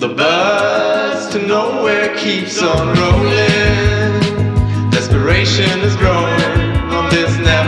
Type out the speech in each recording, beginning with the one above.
The bus to nowhere keeps on rolling. Desperation is growing on this now.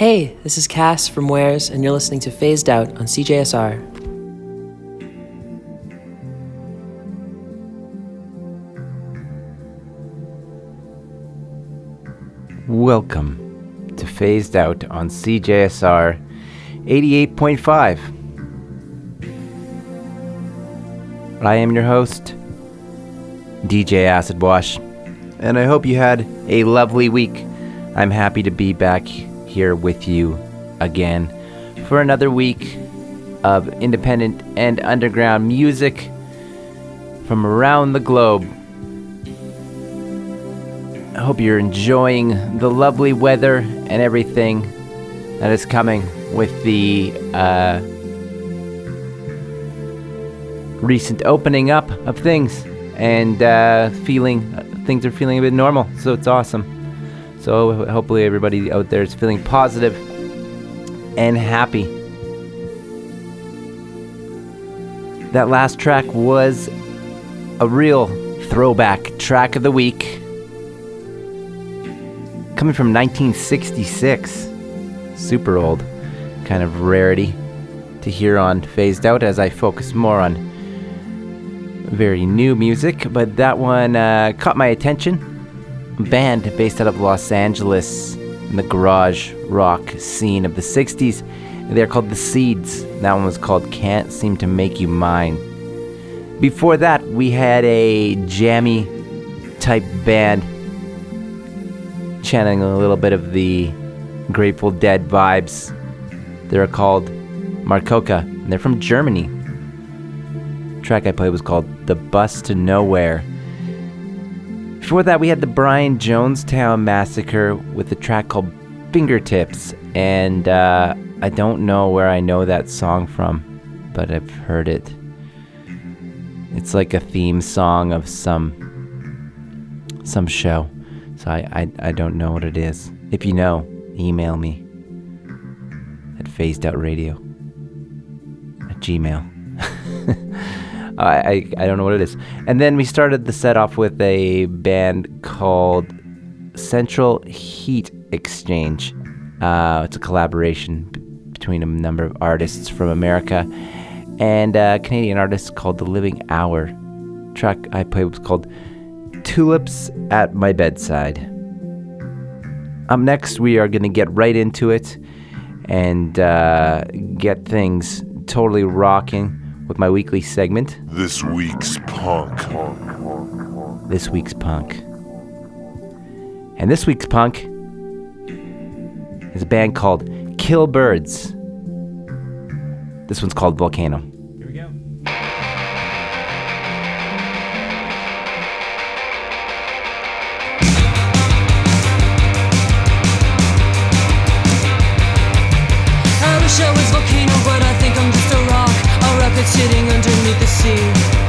Hey, this is Cass from Wares, and you're listening to Phased Out on CJSR. Welcome to Phased Out on CJSR 88.5. I am your host, DJ Acid Wash, and I hope you had a lovely week. I'm happy to be back here with you again for another week of independent and underground music from around the globe. I hope you're enjoying the lovely weather and everything that is coming with the uh, recent opening up of things and uh, feeling things are feeling a bit normal. So it's awesome. So hopefully everybody out there is feeling positive and happy. That last track was a real throwback track of the week coming from 1966. Super old, kind of rarity to hear on Phased Out as I focus more on very new music, but that one uh, caught my attention. Band based out of Los Angeles in the garage rock scene of the 60s. They're called The Seeds. That one was called Can't Seem to Make You Mine. Before that, we had a jammy type band channeling a little bit of the Grateful Dead vibes. They're called Marcoka, and they're from Germany. The track I played was called The Bus to Nowhere. Before that, we had the Brian Jonestown Massacre with a track called Fingertips, and uh, I don't know where I know that song from, but I've heard it. It's like a theme song of some some show. So I, I, I don't know what it is. If you know, email me at phasedoutradio at gmail. I, I, I don't know what it is. And then we started the set off with a band called Central Heat Exchange. Uh, it's a collaboration b- between a number of artists from America and a Canadian artist called The Living Hour. Track I played was called Tulips at My Bedside. Up next, we are going to get right into it and uh, get things totally rocking with my weekly segment, This week's punk. This Week's Punk. And this week's punk is a band called Kill Birds. This one's called Volcano. Sitting underneath the sea.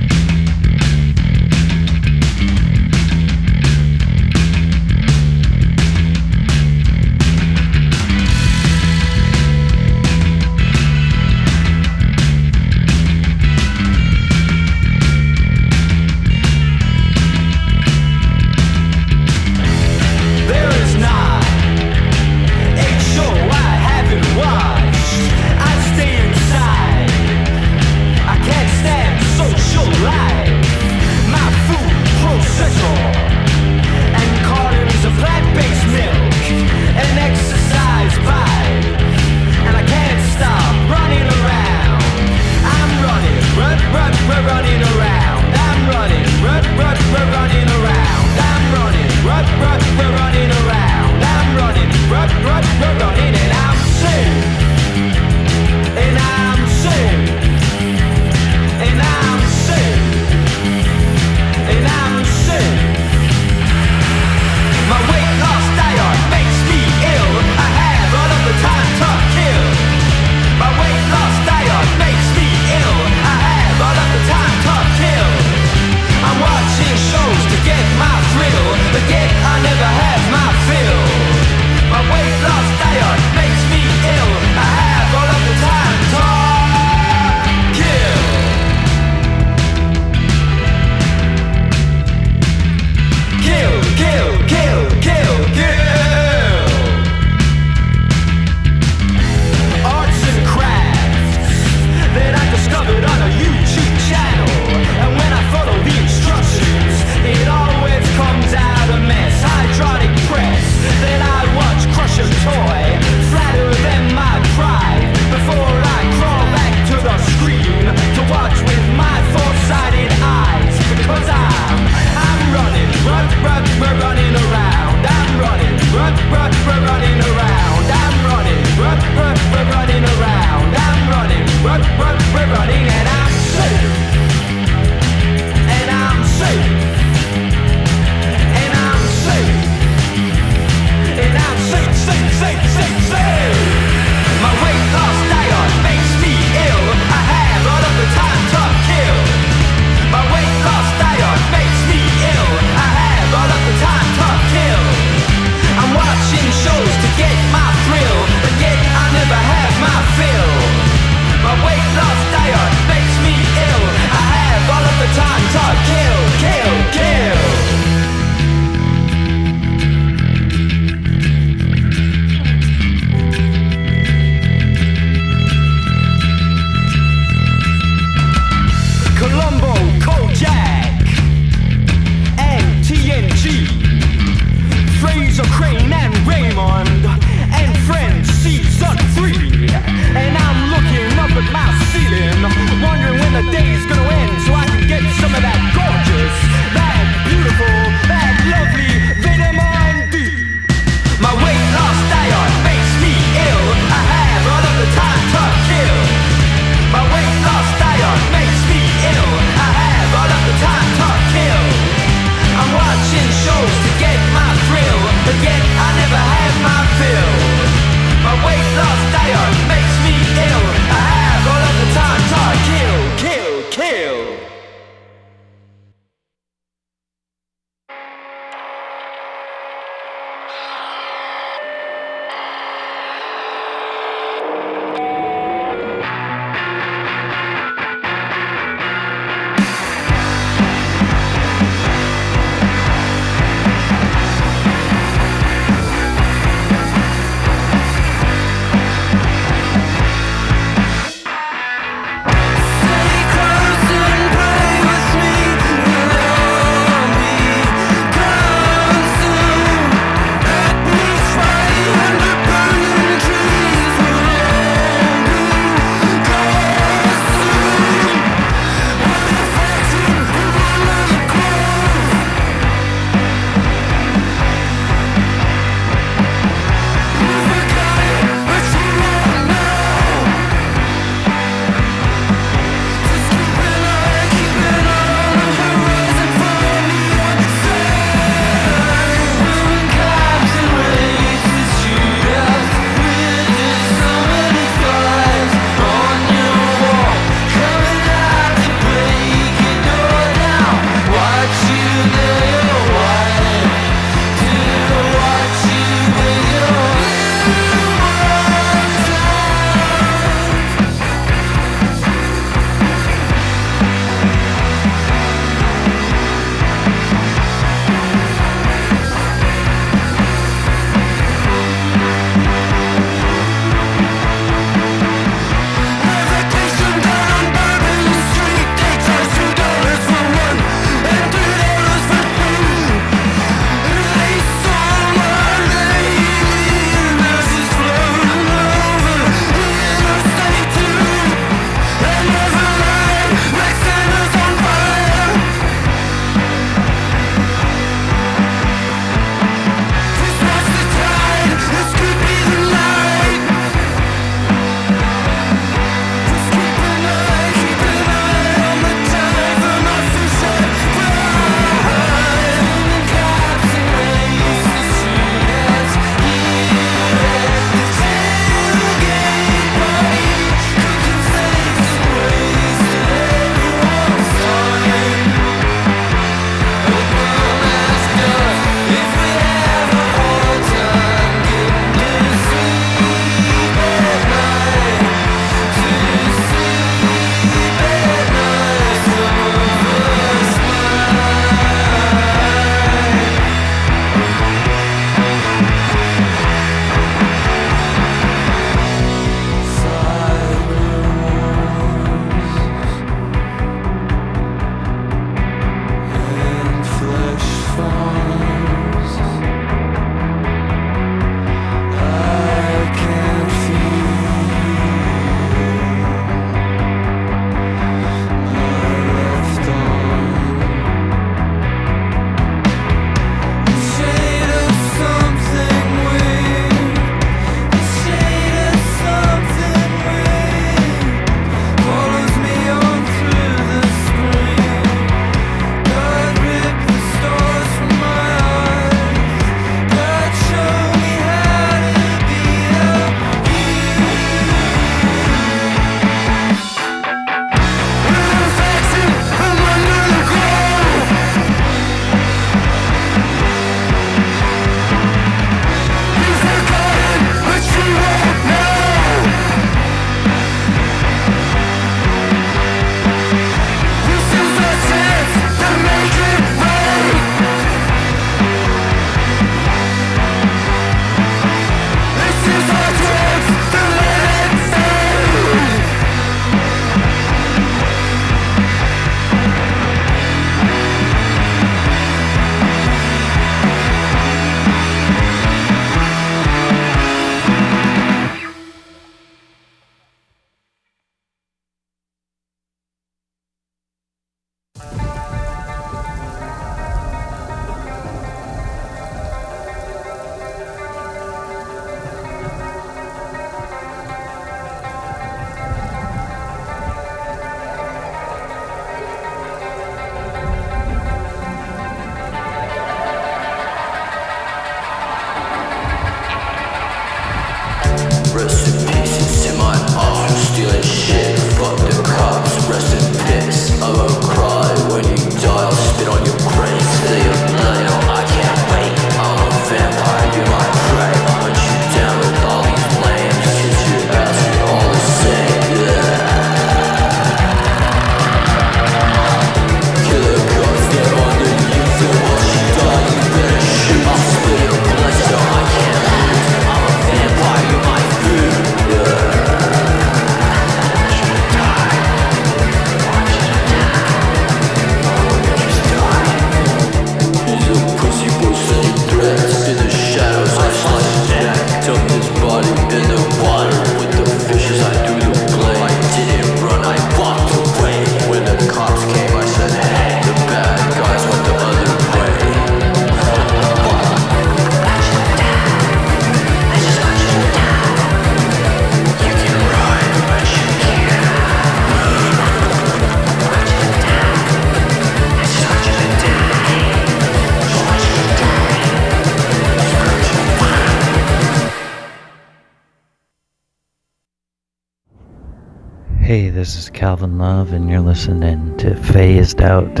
Calvin Love, and you're listening to Phased Out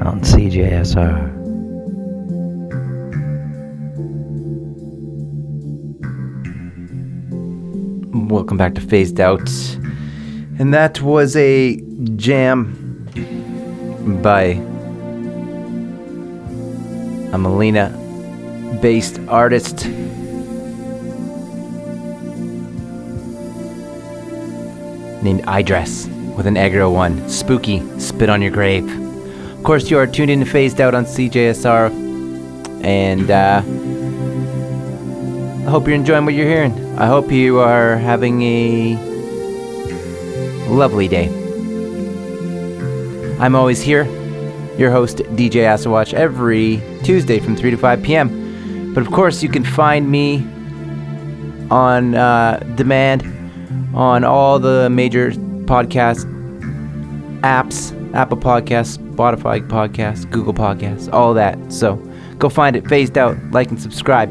on CJSR. Welcome back to Phased Out. And that was a jam by a Melina based artist. Named iDress with an aggro one. Spooky, spit on your grave. Of course, you are tuned in to Phased Out on CJSR. And uh, I hope you're enjoying what you're hearing. I hope you are having a lovely day. I'm always here, your host, DJ Acid Wash, every Tuesday from 3 to 5 p.m. But of course, you can find me on uh, demand on all the major podcast apps Apple Podcasts, Spotify Podcasts, Google Podcasts, all that. So go find it, phased out, like, and subscribe.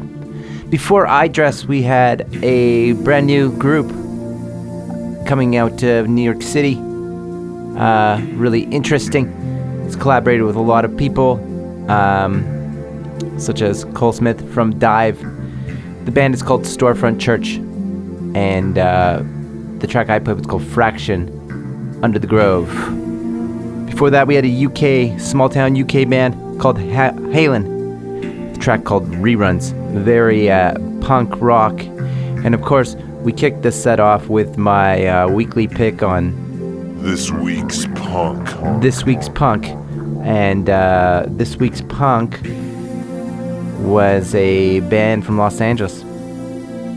Before I dress, we had a brand new group coming out of New York City. Uh, really interesting. It's collaborated with a lot of people, um, such as Cole Smith from DIIV. The band is called Storefront Church, and uh, the track I played was called Fraction Under the Grove. Before that, we had a UK, small town UK band called ha- Halen. The track called Reruns. Very uh, punk rock. And of course, we kicked the set off with my uh, weekly pick on This week's punk. this week's punk. And uh, this week's punk was a band from Los Angeles,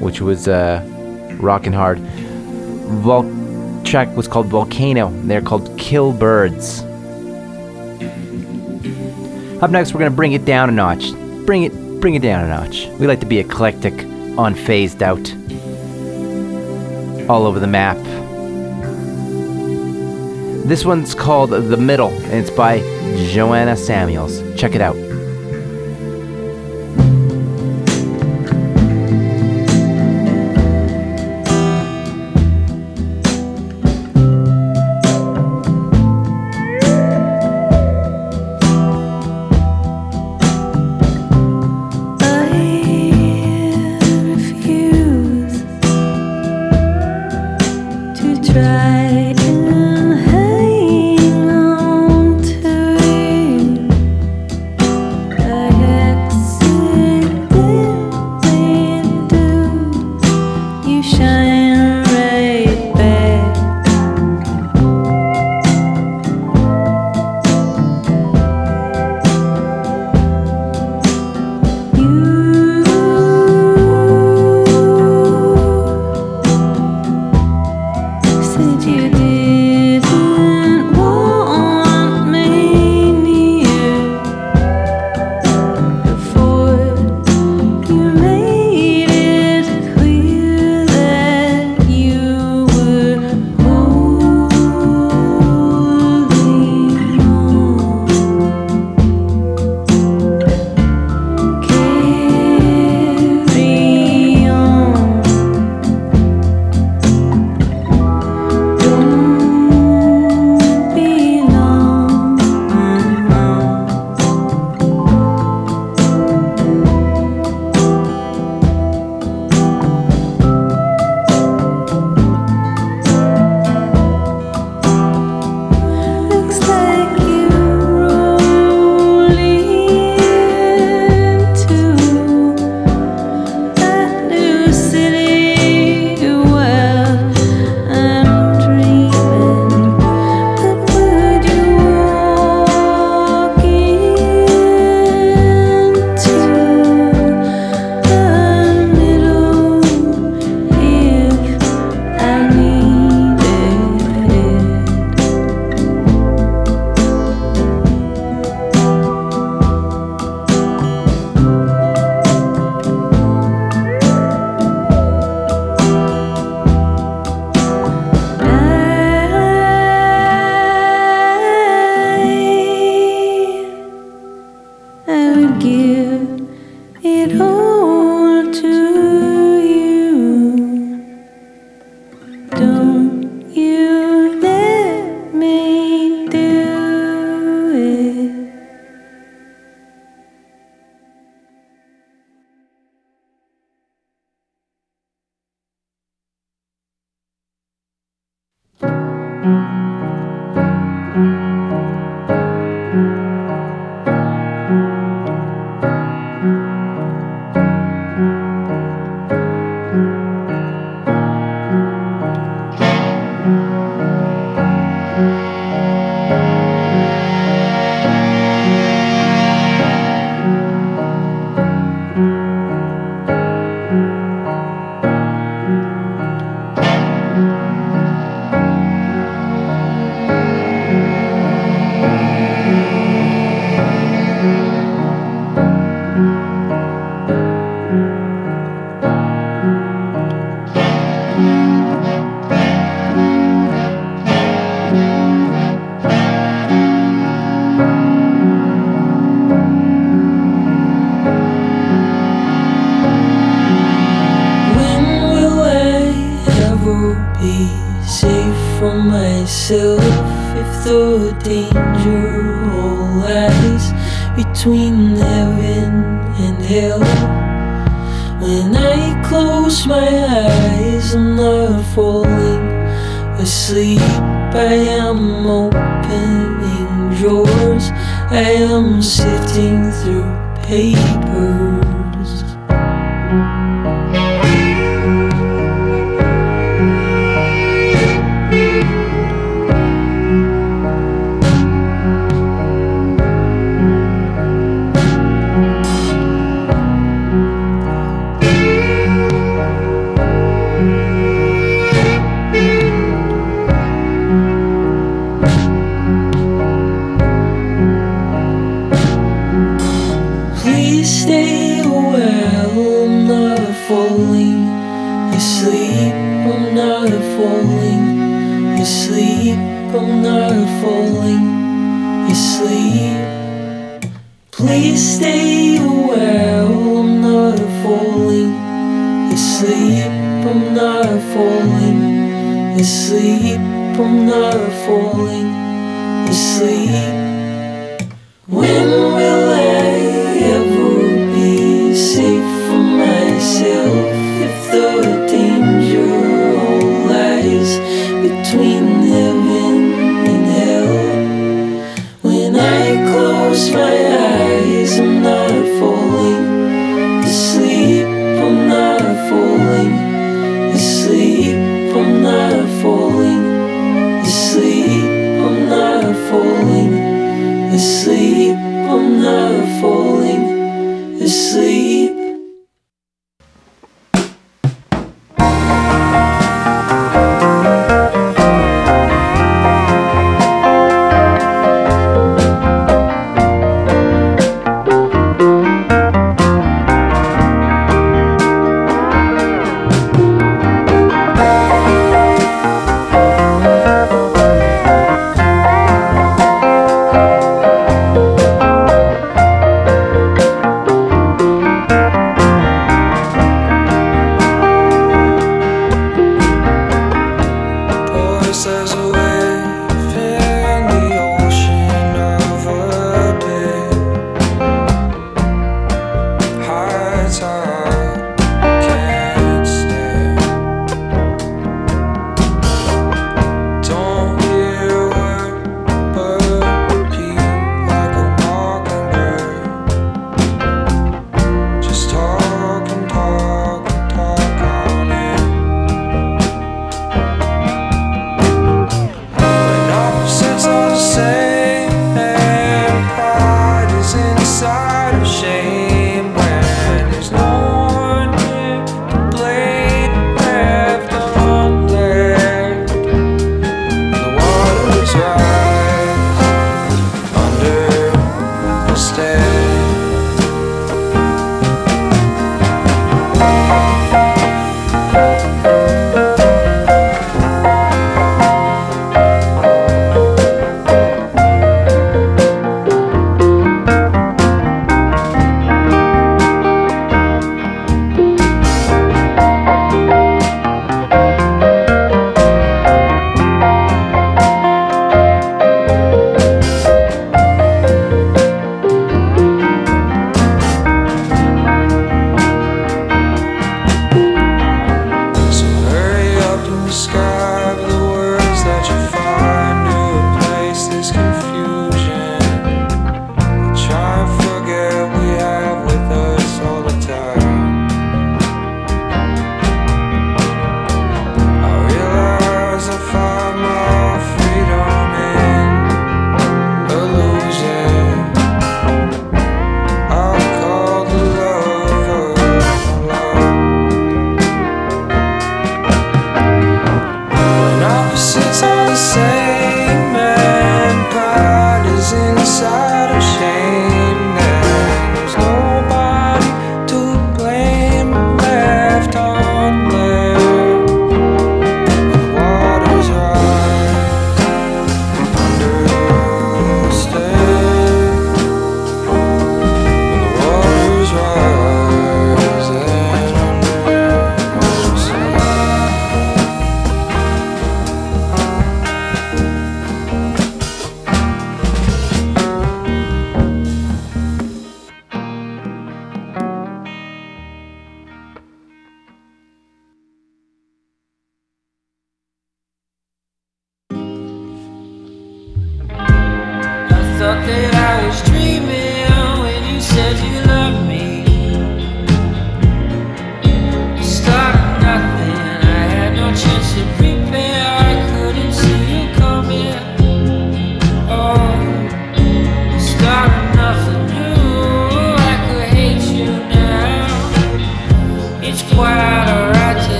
which was uh, rocking hard. Vol- track was called Volcano. They're called Kill Birds. Up next, we're gonna bring it down a notch. Bring it, bring it down a notch. We like to be eclectic, unfazed out, all over the map. This one's called The Middle, and it's by Joanna Samuels. Check it out.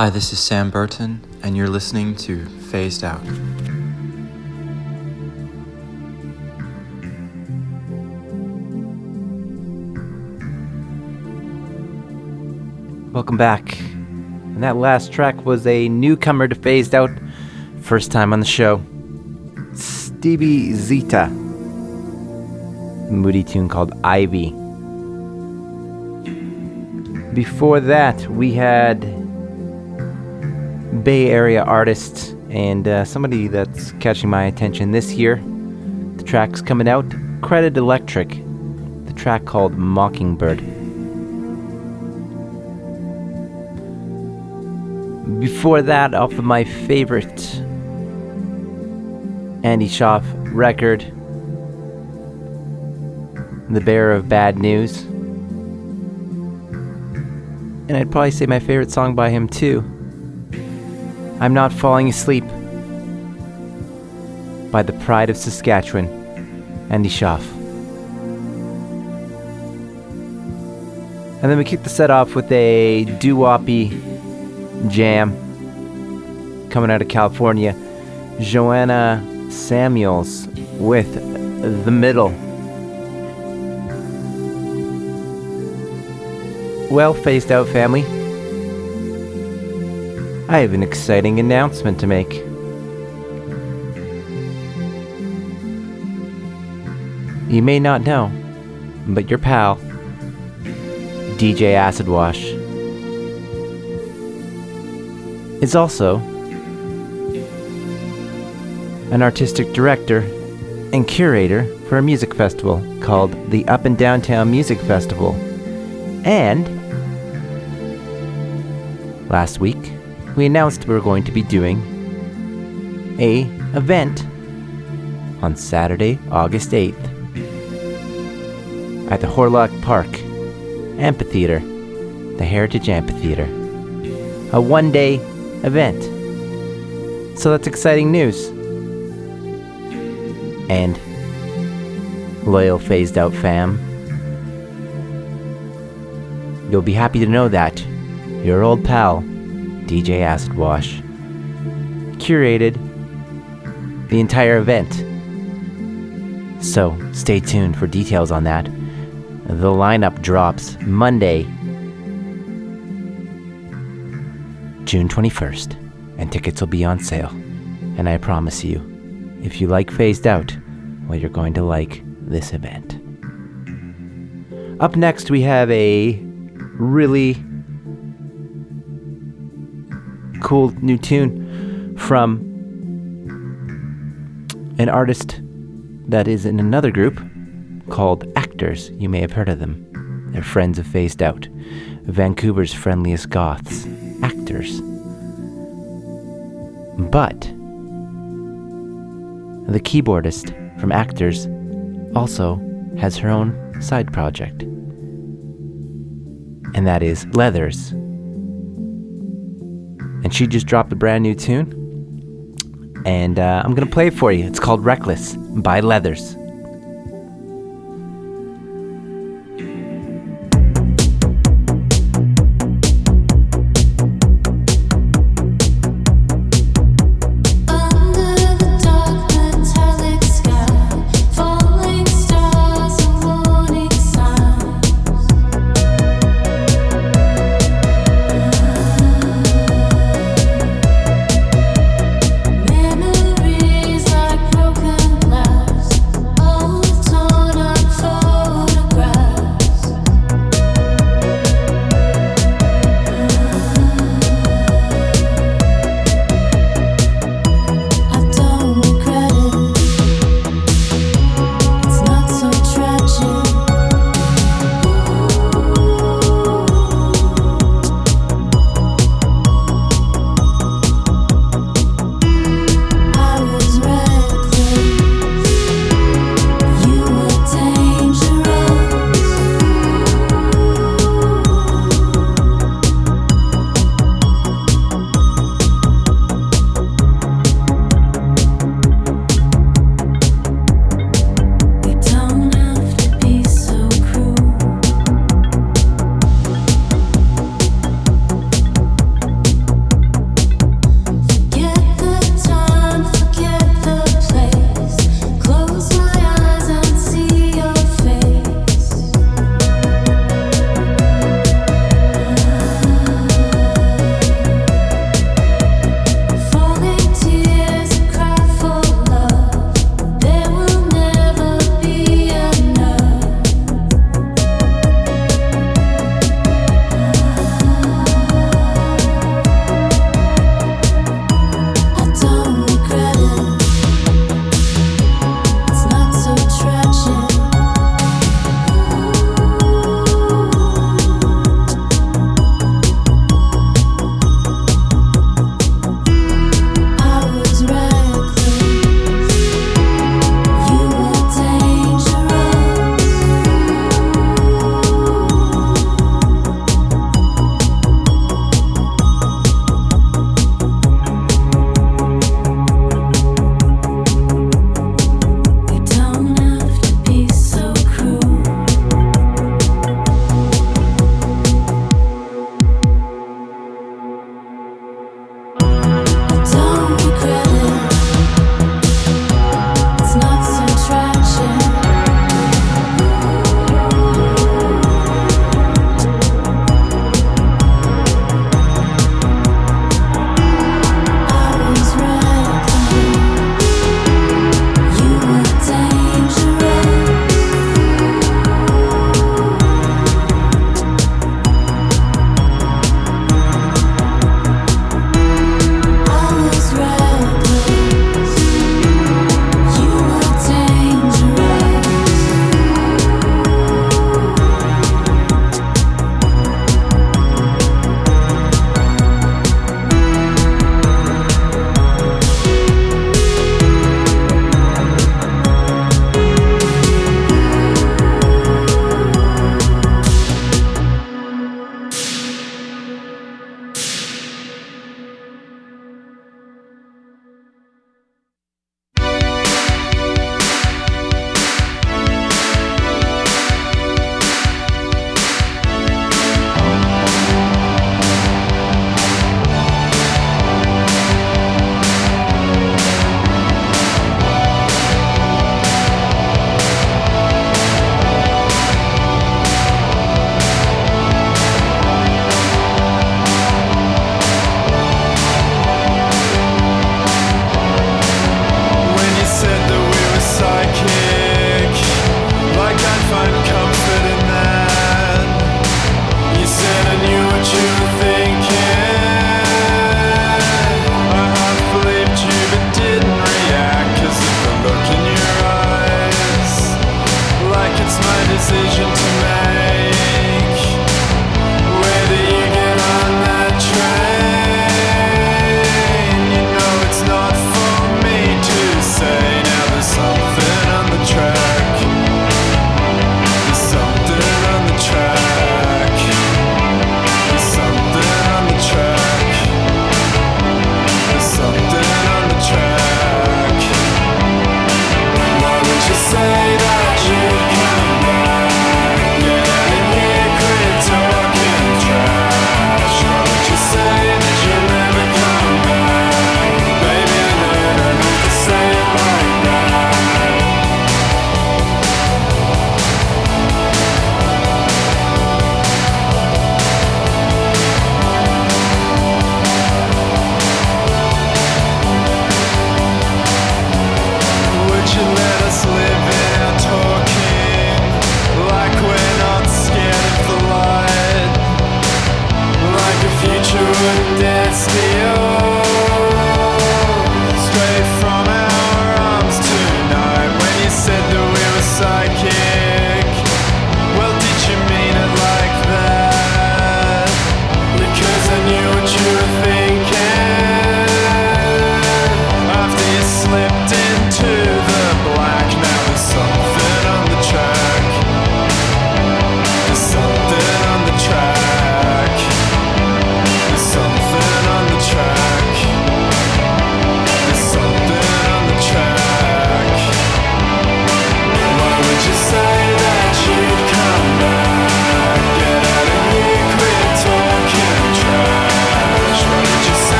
Hi, this is Sam Burton, and you're listening to Phased Out. Welcome back. And that last track was a newcomer to Phased Out, first time on the show. Stevie Zeta. A moody tune called Ivy. Before that, we had Bay Area artist and uh, somebody that's catching my attention this year. The track's coming out Credit Electric. The track called Mockingbird. Before that, off of my favorite Andy Shauf record, The Bearer of Bad News. And I'd probably say my favorite song by him too. I'm Not Falling Asleep by The Pride of Saskatchewan, Andy Shauf. And then we kick the set off with a doo-woppy jam coming out of California. Joanna Samuels with The Middle. Well, phased out family. I have an exciting announcement to make. You may not know, but your pal, DJ Acid Wash, is also an artistic director and curator for a music festival called the Up and Downtown Music Festival. And last week, we announced we were going to be doing a event on Saturday, August 8th at the Hawrelak Park Amphitheater, the Heritage Amphitheater. A one day event. So that's exciting news. And loyal phased out fam. You'll be happy to know that your old pal, DJ Acid Wash, curated the entire event. So stay tuned for details on that. The lineup drops Monday, June 21st, and tickets will be on sale. And I promise you, if you like Phased Out, well, you're going to like this event. Up next, we have a really cool new tune from an artist that is in another group called Actors. You may have heard of them. They're friends of Phased Out, Vancouver's friendliest goths. Actors. But the keyboardist from Actors also has her own side project, and that is Leathers. And she just dropped a brand new tune, and uh, I'm gonna play it for you. It's called Reckless by Leathers.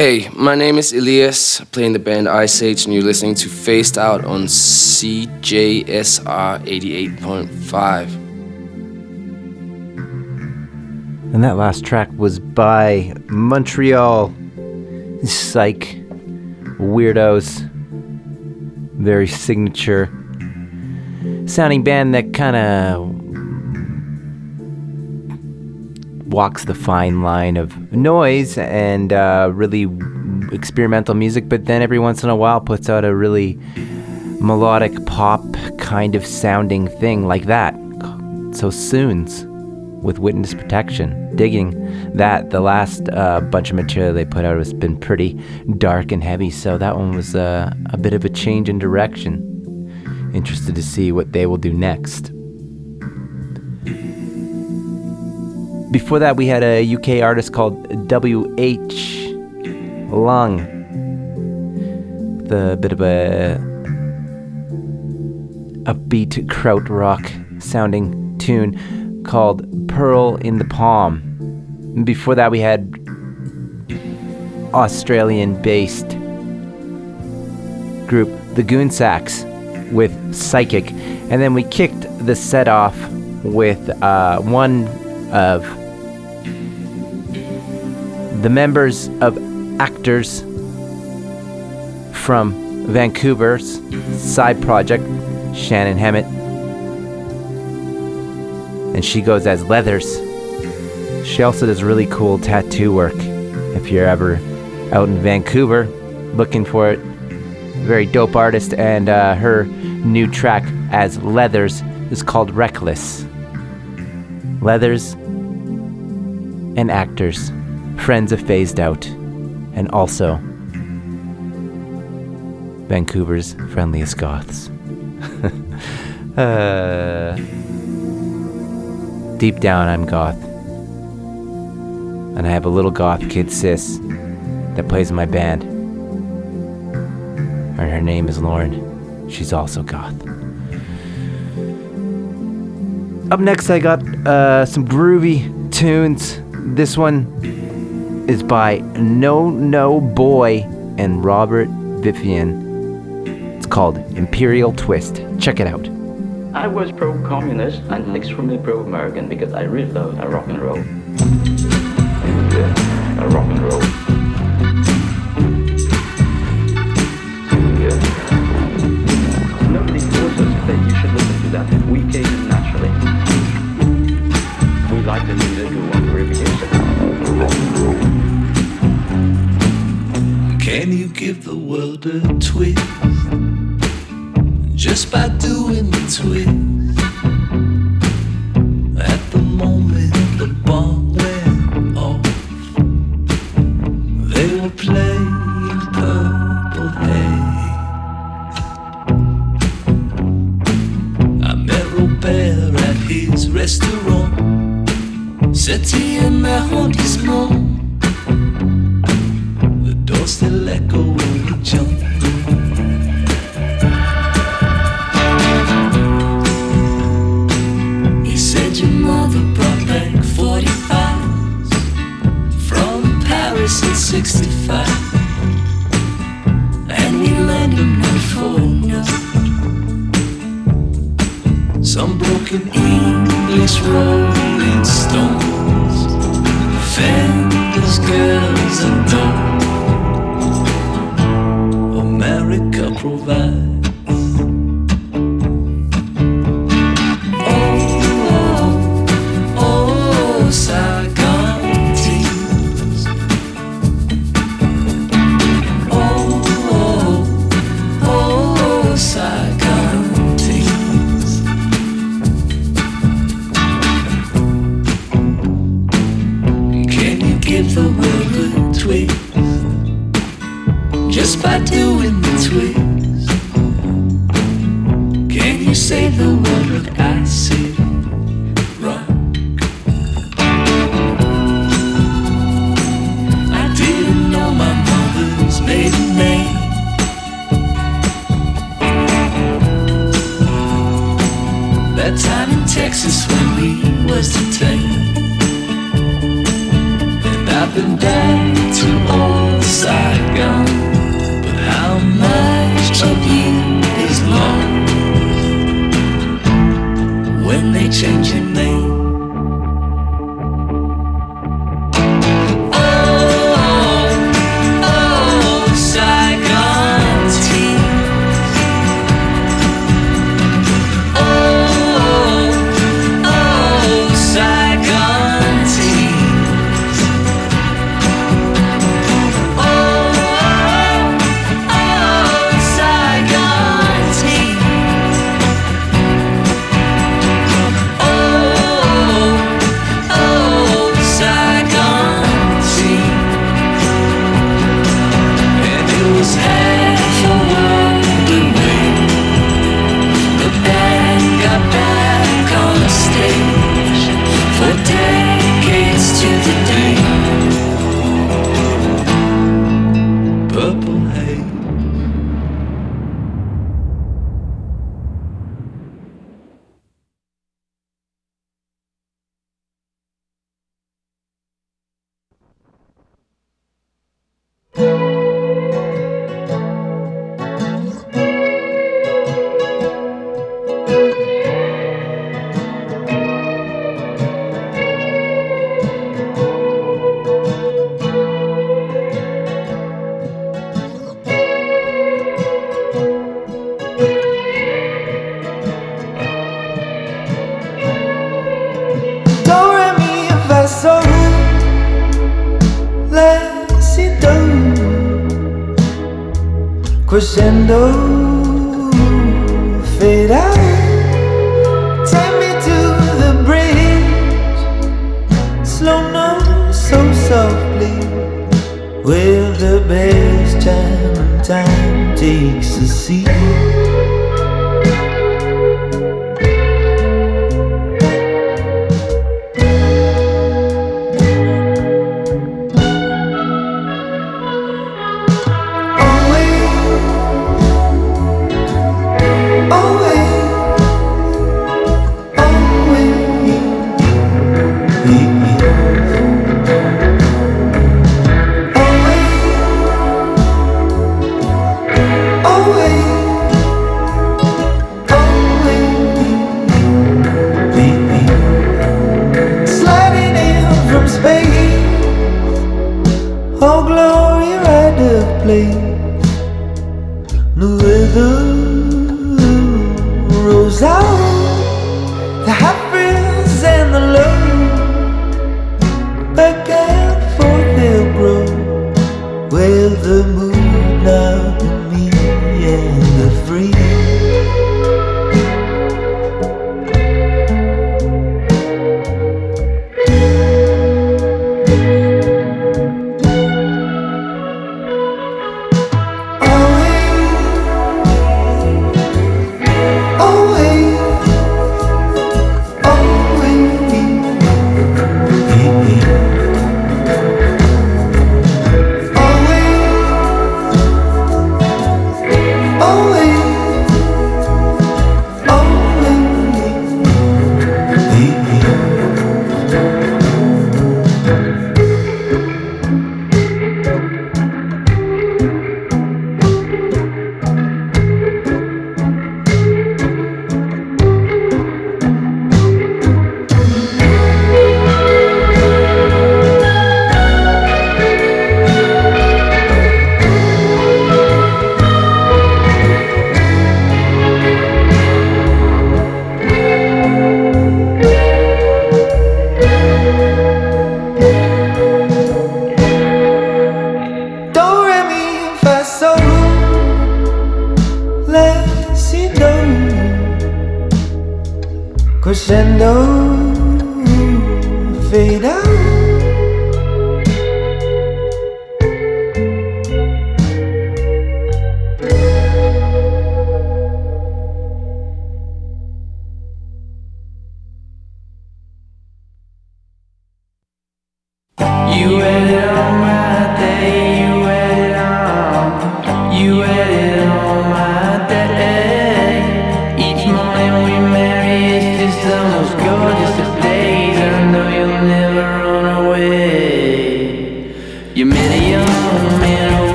Hey, my name is Elias, playing the band Iceage, and you're listening to Phased Out on CJSR 88.5. And that last track was by Montreal Psych Weirdos. Very signature sounding band that kind of walks the fine line of noise and uh, really experimental music, but then every once in a while puts out a really melodic pop kind of sounding thing like that. So Suuns with Witness Protection. Digging that. The last uh, bunch of material they put out has been pretty dark and heavy, so that one was uh, a bit of a change in direction. Interested to see what they will do next. Before that, we had a UK artist called W.H. Lung. With a bit of a upbeat kraut rock sounding tune called Pearl in the Palm. Before that, we had Australian based group The Goon Sax with Psychic. And then we kicked the set off with uh, one of the members of Actors from Vancouver's side project, Shannon Hemmett. and she goes as Leathers. She also does really cool tattoo work. If you're ever out in Vancouver looking for it, very dope artist, and uh, her new track as Leathers is called Reckless. Leathers and actors, friends of Phased Out, and also Vancouver's friendliest goths. uh, deep down, I'm goth. And I have a little goth kid, Sis, that plays in my band. And her name is Lauren. She's also goth. Up next, I got uh, some groovy tunes. This one is by No No Boy and Robert Vivian. It's called Imperial Twist. Check it out. I was pro-communist and extremely pro-American because I really love rock and roll. Yeah, uh, Can you give the world a twist? Just by doing the twist. crescendo, fade out. Take me to the bridge, slow now, so softly. Will the best time and time takes a seat.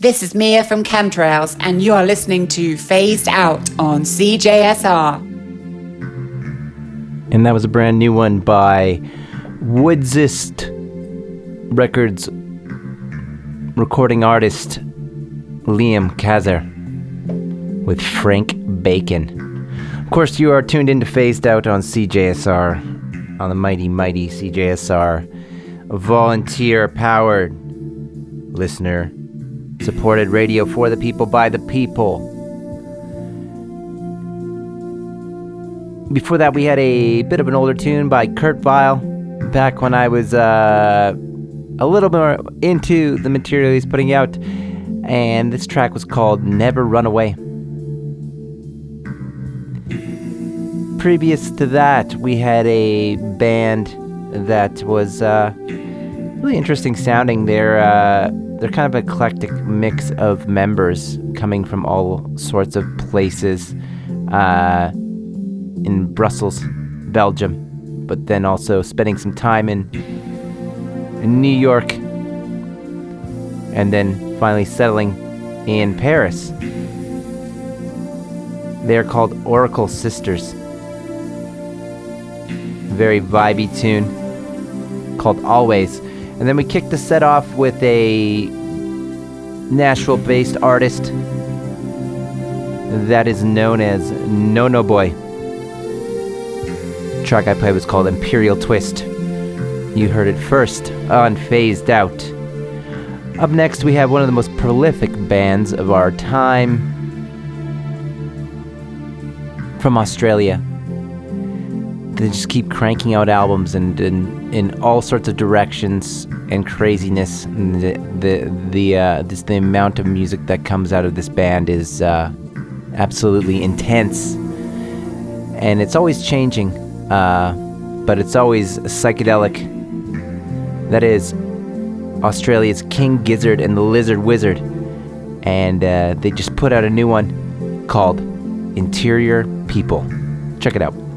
This is Mia from Chemtrails, and you are listening to Phased Out on CJSR. And that was a brand new one by Woodsist Records recording artist Liam Kazar with Frank Bacon. Of course, you are tuned into Phased Out on CJSR, on the mighty, mighty CJSR, a volunteer powered listener supported radio for the people by the people. Before that, we had a bit of an older tune by Kurt Vile, back when I was uh, a little more into the material he's putting out, and this track was called Never Run Away. Previous to that, we had a band that was uh, really interesting sounding. They're uh, they're kind of an eclectic mix of members coming from all sorts of places uh, in Brussels, Belgium, but then also spending some time in, in New York, and then finally settling in Paris. They're called Oracle Sisters. Very vibey tune. called Always. And then we kicked the set off with a Nashville based artist that is known as No No Boy. The track I played was called Imperial Twist. You heard it first on Phased Out. Up next, we have one of the most prolific bands of our time from Australia. They just keep cranking out albums and in, in all sorts of directions and craziness. The the the uh, the amount of music that comes out of this band is uh, absolutely intense, and it's always changing, uh, but it's always psychedelic. That is Australia's King Gizzard and the Lizard Wizard, and uh, they just put out a new one called Interior People. Check it out.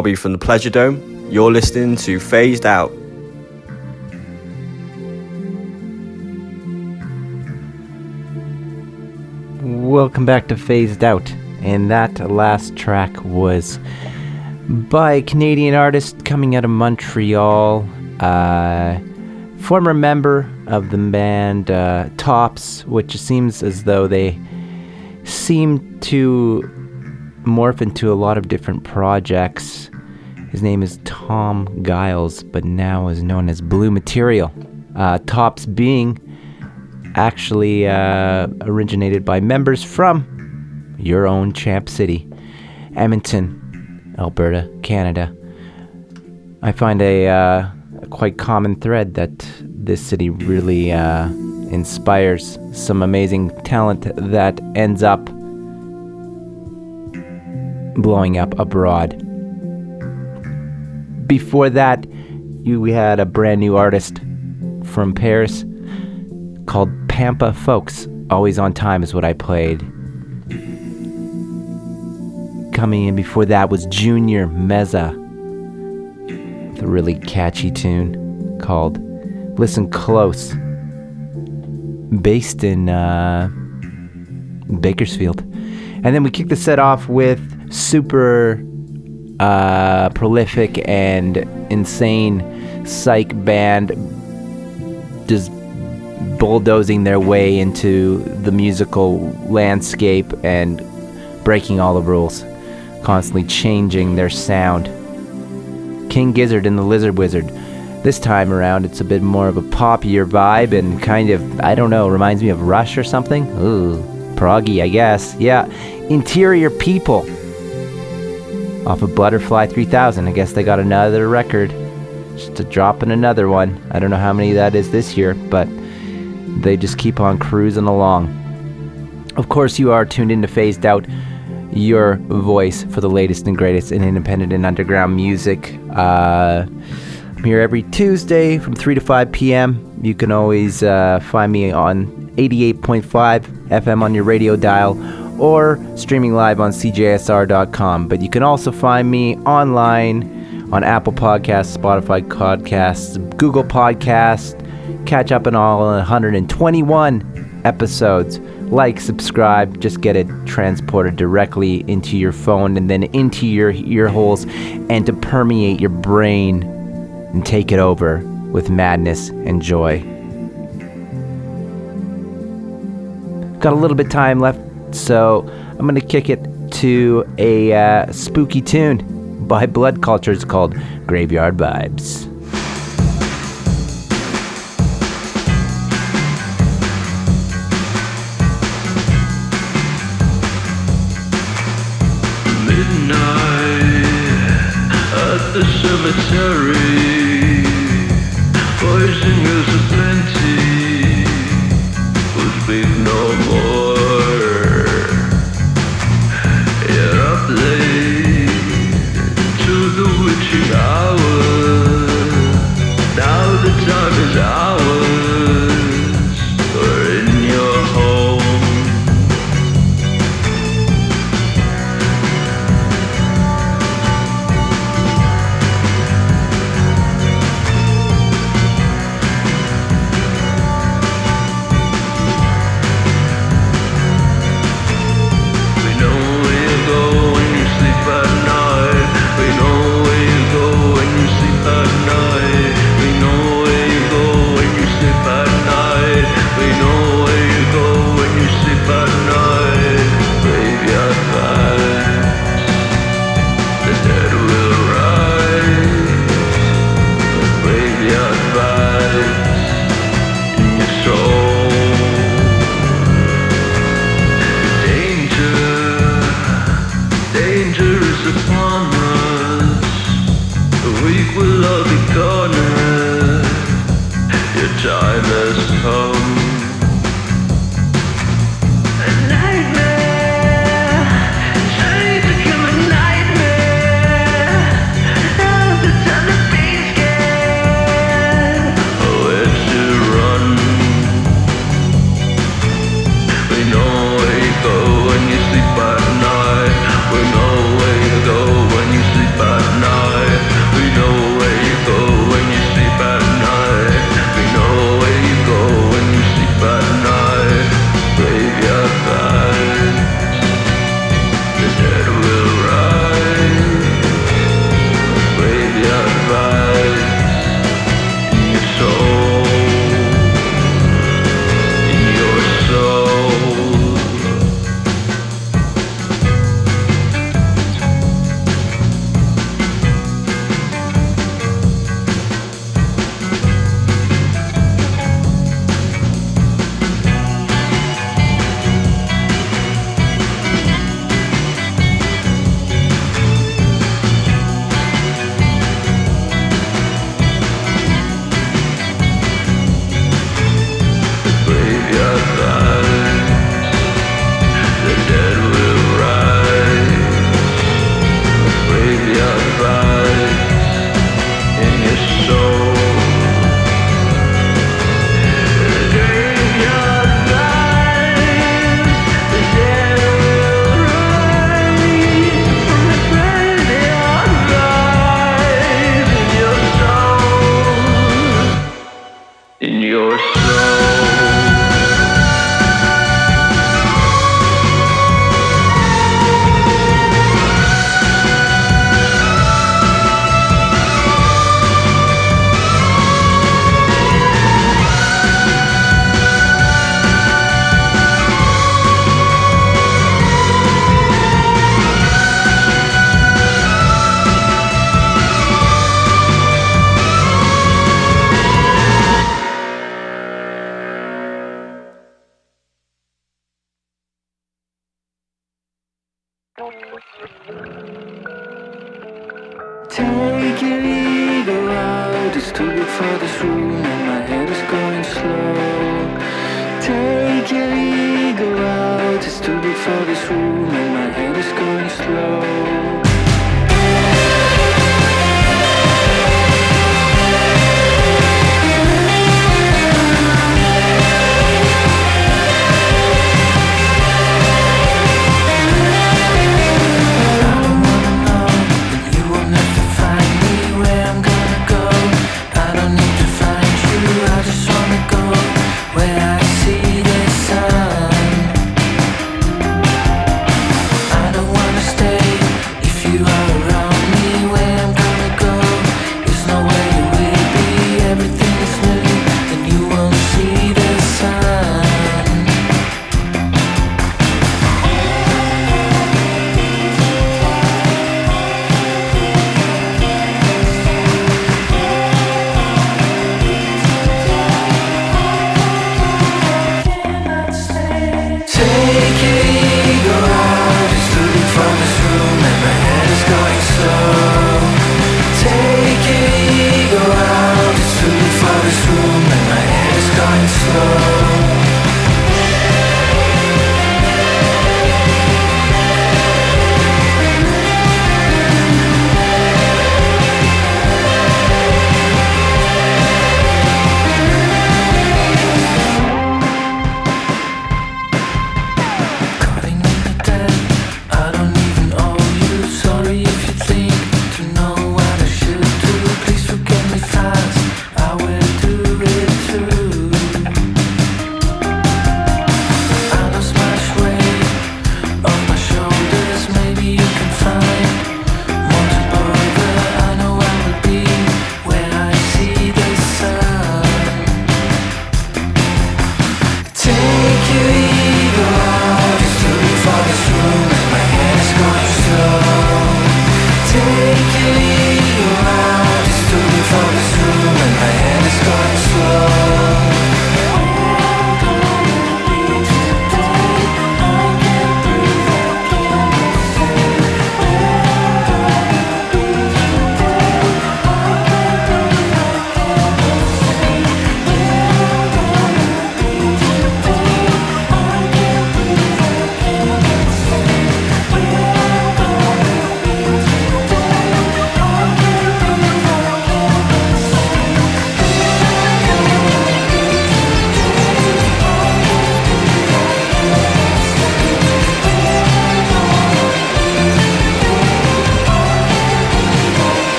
Bobby from the Pleasure Dome. You're listening to Phased Out. Welcome back to Phased Out. And that last track was by a Canadian artist coming out of Montreal, uh, former member of the band uh, Tops, which seems as though they seem to morph into a lot of different projects. His name is Tom Giles, but now is known as Blue Material. Uh, Tops being actually uh, originated by members from your own Champ City, Edmonton, Alberta, Canada. I find a, uh, a quite common thread that this city really uh, inspires some amazing talent that ends up blowing up abroad. Before that, you we had a brand new artist from Paris called Pampa Folks. Always on time is what I played. Coming in before that was Junior Meza. With a really catchy tune called Listen Close. Based in uh, Bakersfield. And then we kicked the set off with super uh, prolific and insane psych band just bulldozing their way into the musical landscape and breaking all the rules, constantly changing their sound. King Gizzard and the Lizard Wizard. This time around, it's a bit more of a poppier vibe and kind of, I don't know, reminds me of Rush or something. Ooh, proggy, I guess. Yeah, Interior People off of Butterfly 3000. I guess they got another record. Just to drop in another one. I don't know how many that is this year, but they just keep on cruising along. Of course, you are tuned in to Phased Out, your voice for the latest and greatest in independent and underground music. Uh, I'm here every Tuesday from 3 to 5 p.m. You can always uh, find me on 88.5 FM on your radio dial or streaming live on cjsr.com. But you can also find me online on Apple Podcasts, Spotify Podcasts, Google Podcasts. Catch up on all 121 episodes. Like, subscribe, just get it transported directly into your phone and then into your ear holes and to permeate your brain and take it over with madness and joy. Got a little bit time left, so I'm gonna kick it to a uh, spooky tune by Blood Cultures called Graveyard Vibes. Midnight at the cemetery.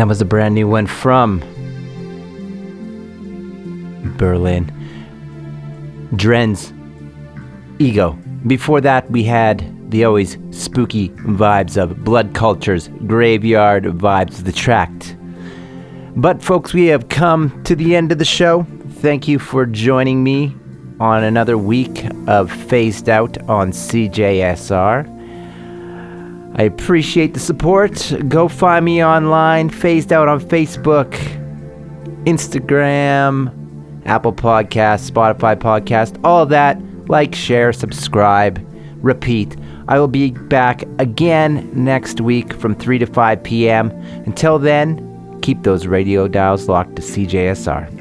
that was a brand new one from Berlin. Dren's Ego. Before that, we had the always spooky vibes of Blood Culture's Graveyard Vibes, the tract. But, folks, we have come to the end of the show. Thank you for joining me on another week of Phased Out on CJSR. I appreciate the support. Go find me online, Phased Out on Facebook, Instagram, Apple Podcast, Spotify Podcast, all that. Like, share, subscribe, repeat. I will be back again next week from 3 to 5 p.m. Until then, keep those radio dials locked to CJSR.